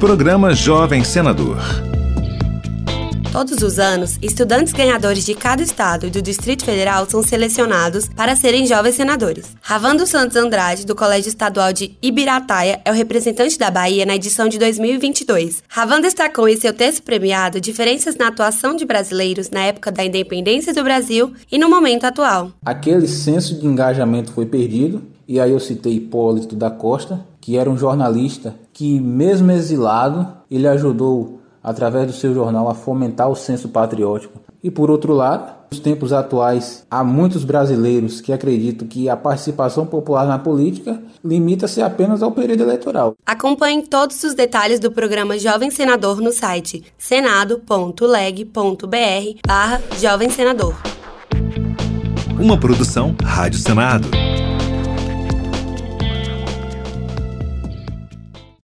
Programa Jovem Senador. Todos os anos, estudantes ganhadores de cada estado e do Distrito Federal são selecionados para serem jovens senadores. Ravando Santos Andrade, do Colégio Estadual de Ibirataia, é o representante da Bahia na edição de 2022. Ravan destacou em seu texto premiado diferenças na atuação de brasileiros na época da independência do Brasil e no momento atual. Aquele senso de engajamento foi perdido, e aí eu citei Hipólito da Costa, que era um jornalista que, mesmo exilado, ele ajudou através do seu jornal, a fomentar o senso patriótico. E por outro lado, nos tempos atuais, há muitos brasileiros que acreditam que a participação popular na política limita-se apenas ao período eleitoral. Acompanhe todos os detalhes do programa Jovem Senador no site senado.leg.br barra Jovem Senador. Uma produção Rádio Senado.